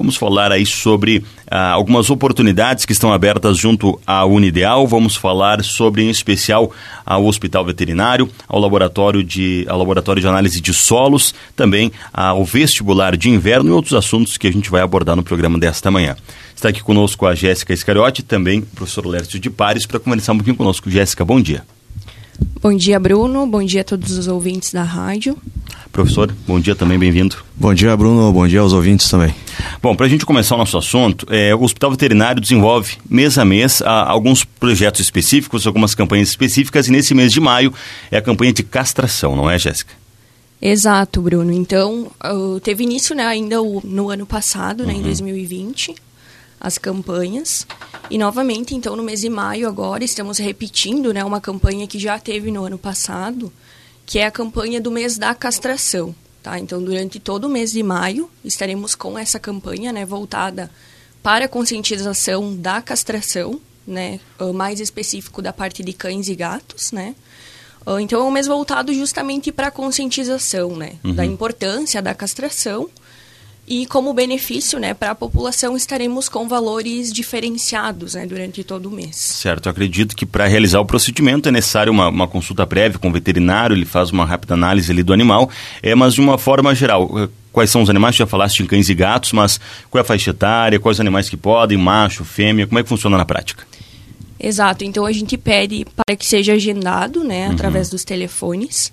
Vamos falar aí sobre ah, algumas oportunidades que estão abertas junto à Unideal. Vamos falar sobre, em especial, ao Hospital Veterinário, ao Laboratório de, ao laboratório de Análise de Solos, também ao Vestibular de Inverno e outros assuntos que a gente vai abordar no programa desta manhã. Está aqui conosco a Jéssica Iscariotti, também o professor Lércio de Pares, para conversar um pouquinho conosco. Jéssica, bom dia. Bom dia, Bruno. Bom dia a todos os ouvintes da rádio. Professor, bom dia também, bem-vindo. Bom dia, Bruno. Bom dia aos ouvintes também. Bom, para a gente começar o nosso assunto, é, o Hospital Veterinário desenvolve mês a mês a, alguns projetos específicos, algumas campanhas específicas, e nesse mês de maio é a campanha de castração, não é, Jéssica? Exato, Bruno. Então, uh, teve início né, ainda no ano passado, uhum. né, em 2020, as campanhas. E novamente, então, no mês de maio agora, estamos repetindo né, uma campanha que já teve no ano passado, que é a campanha do mês da castração. Tá? Então, durante todo o mês de maio, estaremos com essa campanha né, voltada para a conscientização da castração, né, mais específico da parte de cães e gatos, né? Então, é um mês voltado justamente para a conscientização, né, uhum. da importância da castração e como benefício né, para a população, estaremos com valores diferenciados né, durante todo o mês. Certo, eu acredito que para realizar o procedimento é necessário uma, uma, consulta prévia com o veterinário, ele faz uma rápida análise ali do animal, é, mas de uma forma geral, eh, quais são os animais? Já falaste em cães e gatos, mas qual é a faixa etária, quais os animais que podem, macho, fêmea, como é que funciona na prática? Exato, então a gente pede para que seja agendado né, uhum. através dos telefones.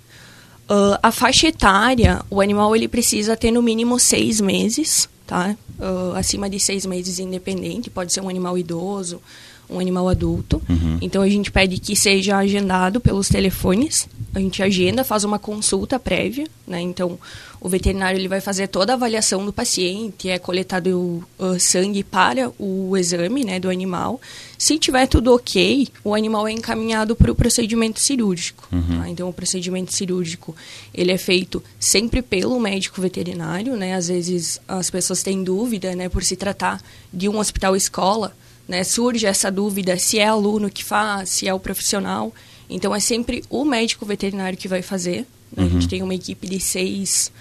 Uh, a faixa etária, o animal ele precisa ter no mínimo seis meses, tá? Uh, acima de seis meses independente, pode ser um animal idoso, um animal adulto. Uhum. Então a gente pede que seja agendado pelos telefones. A gente agenda, faz uma consulta prévia, né? Então o veterinário ele vai fazer toda a avaliação do paciente, é coletado uh, sangue para o exame né, do animal. Se tiver tudo ok, o animal é encaminhado para o procedimento cirúrgico. Uhum. Tá? Então, o procedimento cirúrgico ele é feito sempre pelo médico veterinário. Né? Às vezes as pessoas têm dúvida, né, por se tratar de um hospital-escola, né, surge essa dúvida se é aluno que faz, se é o profissional. Então, é sempre o médico veterinário que vai fazer. Né? Uhum. A gente uhum. tem uma equipe de seis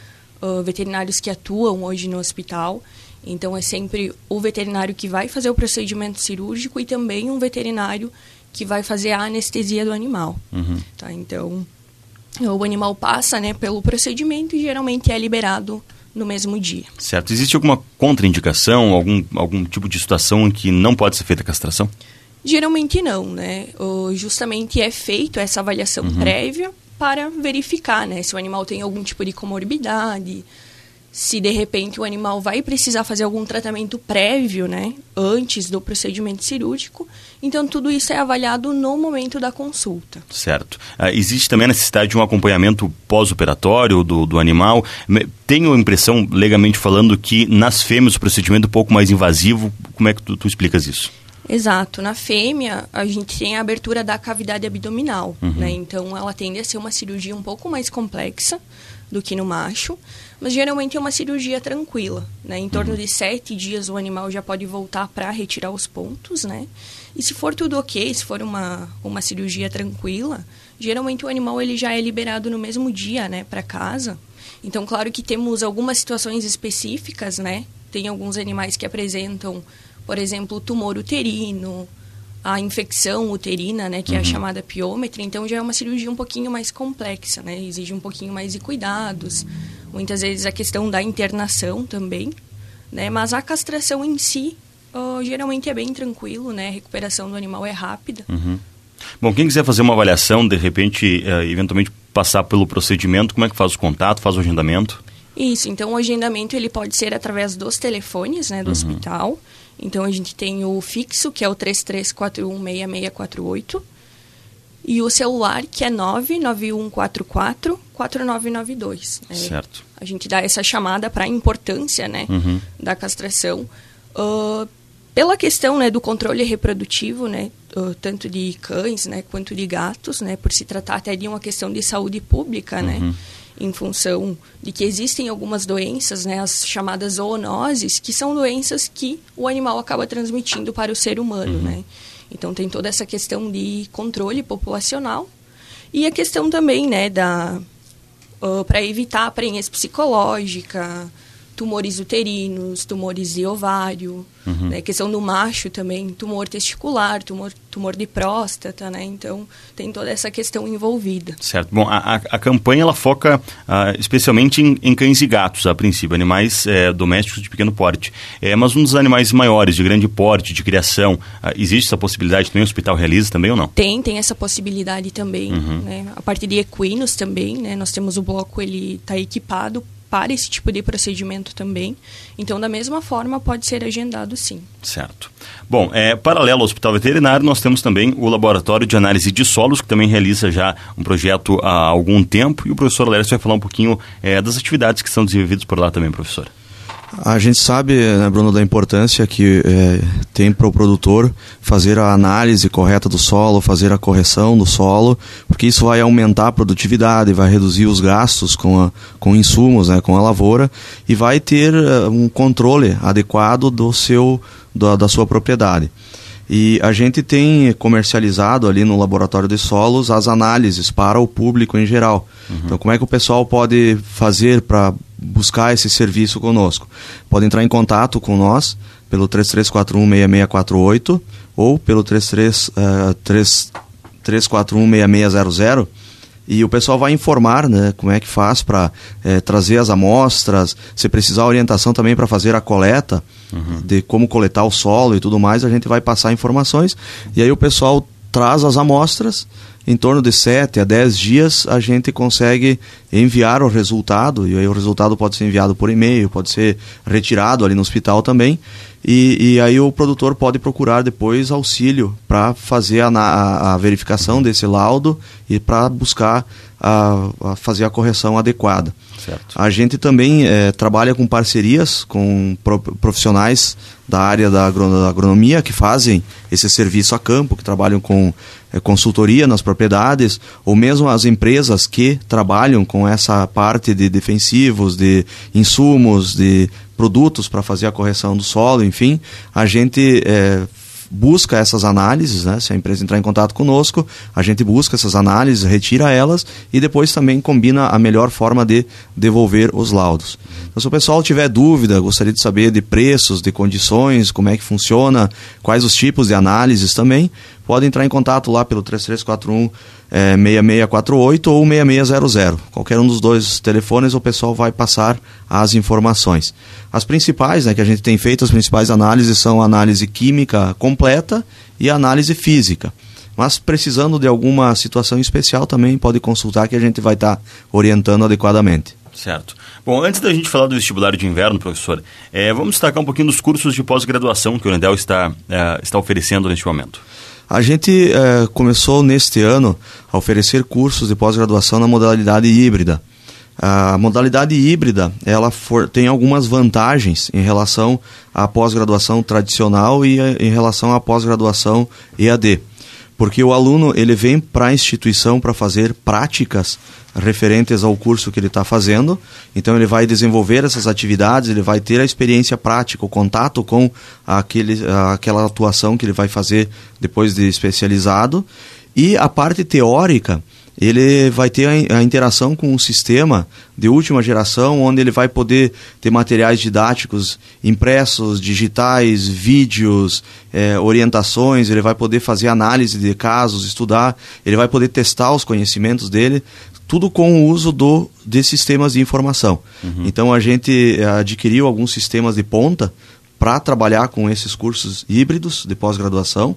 uh, veterinários que atuam hoje no hospital. Então, é sempre o veterinário que vai fazer o procedimento cirúrgico e também um veterinário que vai fazer a anestesia do animal. Uhum. Tá? Então, o animal passa né, pelo procedimento e geralmente é liberado no mesmo dia. Certo. Existe alguma contraindicação, algum, algum tipo de situação em que não pode ser feita a castração? Geralmente não, né? justamente é feito essa avaliação uhum. prévia para verificar, né, se o animal tem algum tipo de comorbidade, se de repente o animal vai precisar fazer algum tratamento prévio, né, antes do procedimento cirúrgico. Então tudo isso é avaliado no momento da consulta. Certo. Uh, existe também a necessidade de um acompanhamento pós-operatório do, do animal. Tenho a impressão, legalmente falando, que nas fêmeas o procedimento é um pouco mais invasivo. Como é que tu, tu explicas isso? Exato. Na fêmea, a gente tem a abertura da cavidade abdominal, uhum. né? Então, ela tende a ser uma cirurgia um pouco mais complexa do que no macho, mas geralmente é uma cirurgia tranquila, né? Em torno uhum. de sete dias o animal já pode voltar para retirar os pontos, né? E se for tudo ok, se for uma, uma cirurgia tranquila, geralmente o animal ele já é liberado no mesmo dia, né, para casa. Então, claro que temos algumas situações específicas, né? Tem alguns animais que apresentam por exemplo, o tumor uterino, a infecção uterina, né, que uhum. é a uhum. chamada piômetra, então já é uma cirurgia um pouquinho mais complexa, né, exige um pouquinho mais de cuidados, muitas vezes a questão da internação também, né, mas a castração em si oh, geralmente é bem tranquilo, né, a recuperação do animal é rápida. Uhum. Bom, quem quiser fazer uma avaliação, de repente, uh, eventualmente passar pelo procedimento, como é que faz o contato, faz o agendamento? Isso, então o agendamento ele pode ser através dos telefones, né, do uhum. hospital, então a gente tem o fixo, que é o 33416648, e o celular, que é 99144 4992. Né? Certo. A gente dá essa chamada para a importância né, uhum. da castração. Uh, pela questão né, do controle reprodutivo, né, uh, tanto de cães né, quanto de gatos, né, por se tratar até de uma questão de saúde pública, né, uhum. né, em função de que existem algumas doenças, né, as chamadas zoonoses, que são doenças que o animal acaba transmitindo para o ser humano, uhum. né? Então tem toda essa questão de controle populacional e a questão também, né, da uh, para evitar a prenhez psicológica, tumores uterinos, tumores de ovário, uhum. né? questão do macho também, tumor testicular, tumor, tumor de próstata, né? Então, tem toda essa questão envolvida. Certo. Bom, a, a campanha, ela foca uh, especialmente em, em, cães e gatos, a princípio, animais é, domésticos de pequeno porte. É, mas um dos animais maiores, de grande porte, de criação, uh, existe essa possibilidade também? O hospital realiza também ou não? Tem, tem essa possibilidade também, uhum. né? A partir de equinos também, né? Nós temos o bloco, ele está equipado para esse tipo de procedimento também. Então, da mesma forma, pode ser agendado sim. Certo. Bom, é, paralelo ao Hospital Veterinário, nós temos também o Laboratório de Análise de Solos, que também realiza já um projeto há algum tempo, e o professor Alércio vai falar um pouquinho é, das atividades que são desenvolvidas por lá também, professor. A gente sabe, né, Bruno, da importância que é, tem para o produtor fazer a análise correta do solo, fazer a correção do solo, porque isso vai aumentar a produtividade, vai reduzir os gastos com, a, com insumos, né, com a lavoura, e vai ter uh, um controle adequado do seu, da, da sua propriedade. E a gente tem comercializado ali no laboratório de solos as análises para o público em geral. Uhum. Então, como é que o pessoal pode fazer para buscar esse serviço conosco? Pode entrar em contato com nós pelo 33416648 ou pelo 33, uh, 33416600 e o pessoal vai informar né, como é que faz para é, eh, trazer as amostras, se precisar orientação também para fazer a coleta uhum. de como coletar o solo e tudo mais, a gente vai passar informações e aí o pessoal traz as amostras em torno de 7 a 10 dias a gente consegue enviar o resultado, e aí o resultado pode ser enviado por e-mail, pode ser retirado ali no hospital também, e, e aí o produtor pode procurar depois auxílio para fazer a, a, a, verificação desse laudo e para buscar a, a, fazer a correção adequada. Certo. A gente também é, trabalha com parcerias com profissionais da área da agronomia que fazem esse serviço a campo, que trabalham com é, consultoria nas propriedades, ou mesmo as empresas que trabalham com essa parte de defensivos, de insumos, de produtos para fazer a correção do solo, enfim, a gente é, busca essas análises, né? se a empresa entrar em contato conosco, a gente busca essas análises, retira elas e depois também combina a melhor forma de devolver os laudos. Então, se o pessoal tiver dúvida, gostaria de saber de preços, de condições, como é que funciona, quais os tipos de análises também, pode entrar em contato lá pelo 3341 é, 6648 ou 6600. Qualquer um dos dois telefones o pessoal vai passar as informações. As principais, né, que a gente tem feito, as principais análises são análise química completa e a análise física. Mas precisando de alguma situação especial também pode consultar que a gente vai estar tá orientando adequadamente. Certo. Bom, antes da gente falar do vestibular de inverno, professor, é, vamos destacar um pouquinho dos cursos de pós-graduação que o Unidel está, é, está oferecendo neste momento. A gente é, começou neste ano a oferecer cursos de pós-graduação na modalidade híbrida. A modalidade híbrida ela for, tem algumas vantagens em relação à pós-graduação tradicional e a, em relação à pós-graduação EAD porque o aluno ele vem para a instituição para fazer práticas referentes ao curso que ele está fazendo. Então ele vai desenvolver essas atividades, ele vai ter a experiência prática, o contato com aquele, aquela atuação que ele vai fazer depois de especializado. E a parte teórica, ele vai ter a, interação com um sistema de última geração, onde ele vai poder ter materiais didáticos impressos, digitais, vídeos, é, orientações, ele vai poder fazer análise de casos, estudar, ele vai poder testar os conhecimentos dele, tudo com o uso do, de sistemas de informação. Uhum. Então a gente adquiriu alguns sistemas de ponta para trabalhar com esses cursos híbridos de pós-graduação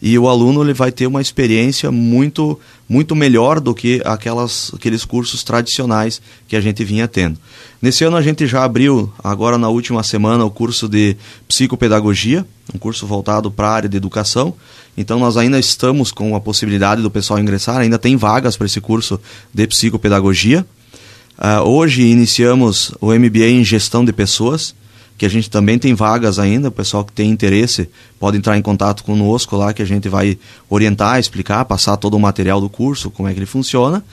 e o aluno ele vai ter uma experiência muito muito melhor do que aquelas, aqueles cursos tradicionais que a gente vinha tendo. Nesse ano a gente já abriu, agora na última semana, o curso de psicopedagogia, um curso voltado para a área de educação. Então nós ainda estamos com a possibilidade do pessoal ingressar, ainda tem vagas para esse curso de psicopedagogia. Uh, hoje iniciamos o MBA em gestão de pessoas que a gente também tem vagas ainda, o pessoal que tem interesse pode entrar em contato conosco lá, que a gente vai orientar, explicar, passar todo o material do curso, como é que ele funciona.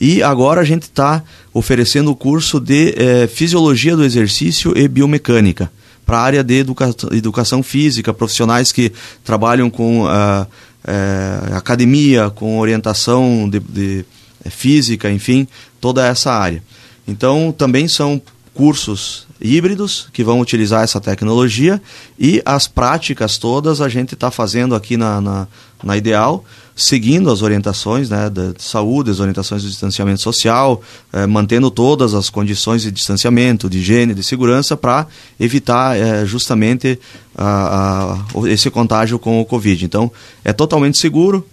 E agora a gente está oferecendo o curso de eh, Fisiologia do Exercício e Biomecânica, para a área de educa educação física, profissionais que trabalham com uh, uh, academia, com orientação de, de física, enfim, toda essa área. Então, também são cursos híbridos que vão utilizar essa tecnologia e as práticas todas a gente está fazendo aqui na, na, na, Ideal, seguindo as orientações né, de saúde, as orientações do distanciamento social, eh, mantendo todas as condições de distanciamento, de higiene, de segurança para evitar eh, justamente a, a, esse contágio com o Covid. Então, é totalmente seguro,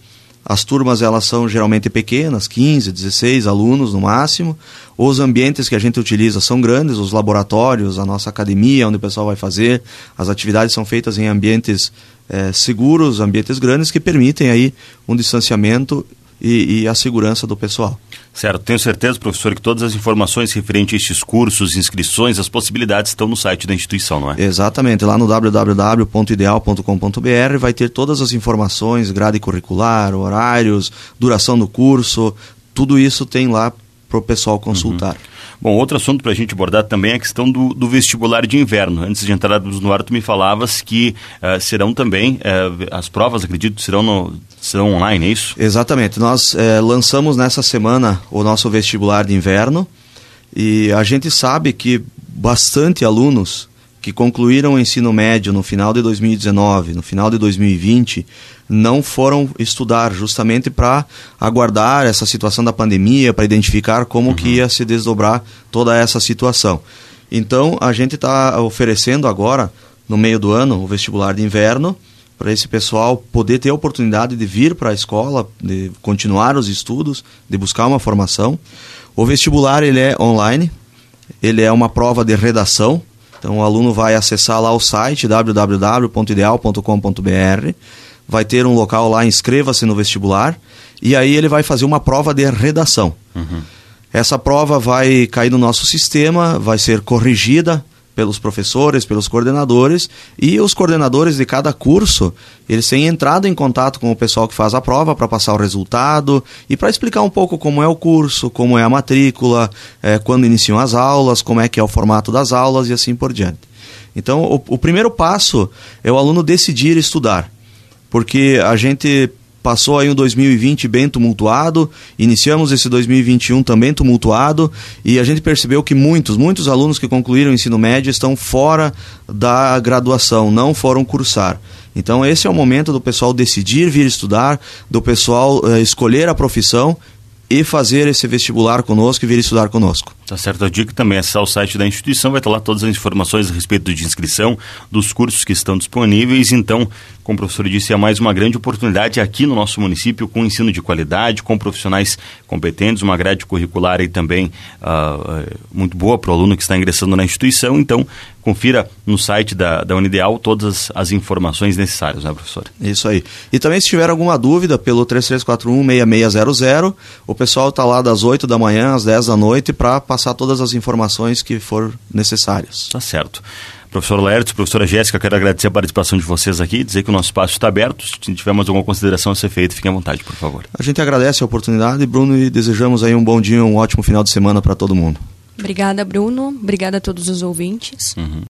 as turmas elas são geralmente pequenas, 15, 16 alunos no máximo. Os ambientes que a gente utiliza são grandes, os laboratórios, a nossa academia, onde o pessoal vai fazer. As atividades são feitas em ambientes é, seguros, ambientes grandes que permitem aí um distanciamento e, e a segurança do pessoal. Certo, tenho certeza, professor, que todas as informações referentes a estes cursos, inscrições, as possibilidades estão no site da instituição, não é? Exatamente, lá no www.ideal.com.br vai ter todas as informações, grade curricular, horários, duração do curso, tudo isso tem lá para o pessoal consultar. Uhum. Bom, outro assunto para a gente abordar também é a questão do, do, vestibular de inverno. Antes de entrarmos no ar, tu me falavas que uh, serão também, uh, as provas, acredito, serão, no, serão online, é isso? Exatamente. Nós uh, lançamos nessa semana o nosso vestibular de inverno e a gente sabe que bastante alunos que concluíram o ensino médio no final de 2019, no final de 2020, não foram estudar justamente para aguardar essa situação da pandemia, para identificar como uhum. que ia se desdobrar toda essa situação. Então, a gente está oferecendo agora, no meio do ano, o vestibular de inverno, para esse pessoal poder ter a oportunidade de vir para a escola, de continuar os estudos, de buscar uma formação. O vestibular ele é online, ele é uma prova de redação, então o aluno vai acessar lá o site www.ideal.com.br, vai ter um local lá, inscreva-se no vestibular, e aí ele vai fazer uma prova de redação. Uhum. Essa prova vai cair no nosso sistema, vai ser corrigida pelos professores, pelos coordenadores e os coordenadores de cada curso, eles têm entrado em contato com o pessoal que faz a prova para passar o resultado e para explicar um pouco como é o curso, como é a matrícula, é, quando iniciam as aulas, como é que é o formato das aulas e assim por diante. Então, o, o primeiro passo é o aluno decidir estudar, porque a gente passou aí um 2020 bem tumultuado, iniciamos esse 2021 também tumultuado e a gente percebeu que muitos, muitos alunos que concluíram o ensino médio estão fora da graduação, não foram cursar. Então esse é o momento do pessoal decidir vir estudar, do pessoal uh, escolher a profissão e fazer esse vestibular conosco e vir estudar conosco. Tá certo, a dica também é acessar o site da instituição, vai estar lá todas as informações a respeito de inscrição, dos cursos que estão disponíveis. Então, como o professor disse, é mais uma grande oportunidade aqui no nosso município com ensino de qualidade, com profissionais competentes, uma grade curricular aí também uh, muito boa para o aluno que está ingressando na instituição. Então, confira no site da, da Unideal todas as informações necessárias, né, professor? Isso aí. E também, se tiver alguma dúvida, pelo 3341-6600, o pessoal está lá das 8 da manhã às 10 da noite para passar todas as informações que for necessárias. Tá certo. Professor Laertes, professora Jéssica, quero agradecer a participação de vocês aqui, dizer que o nosso espaço está aberto. Se tivermos alguma consideração a ser feita, fiquem à vontade, por favor. A gente agradece a oportunidade, Bruno, e desejamos aí um bom dia, um ótimo final de semana para todo mundo. Obrigada, Bruno. Obrigada a todos os ouvintes. Uhum.